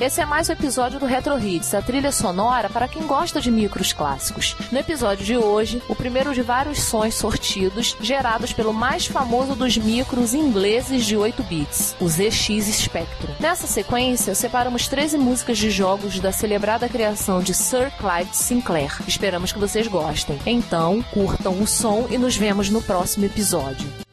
Esse é mais um episódio do Retro Hits, a trilha sonora para quem gosta de micros clássicos. No episódio de hoje, o primeiro de vários sons sortidos gerados pelo mais famoso dos micros ingleses de 8 bits, o ZX Spectrum. Nessa sequência, separamos 13 músicas de jogos da celebrada criação de Sir Clive Sinclair. Esperamos que vocês gostem. Então, curtam o som e nos vemos no próximo episódio.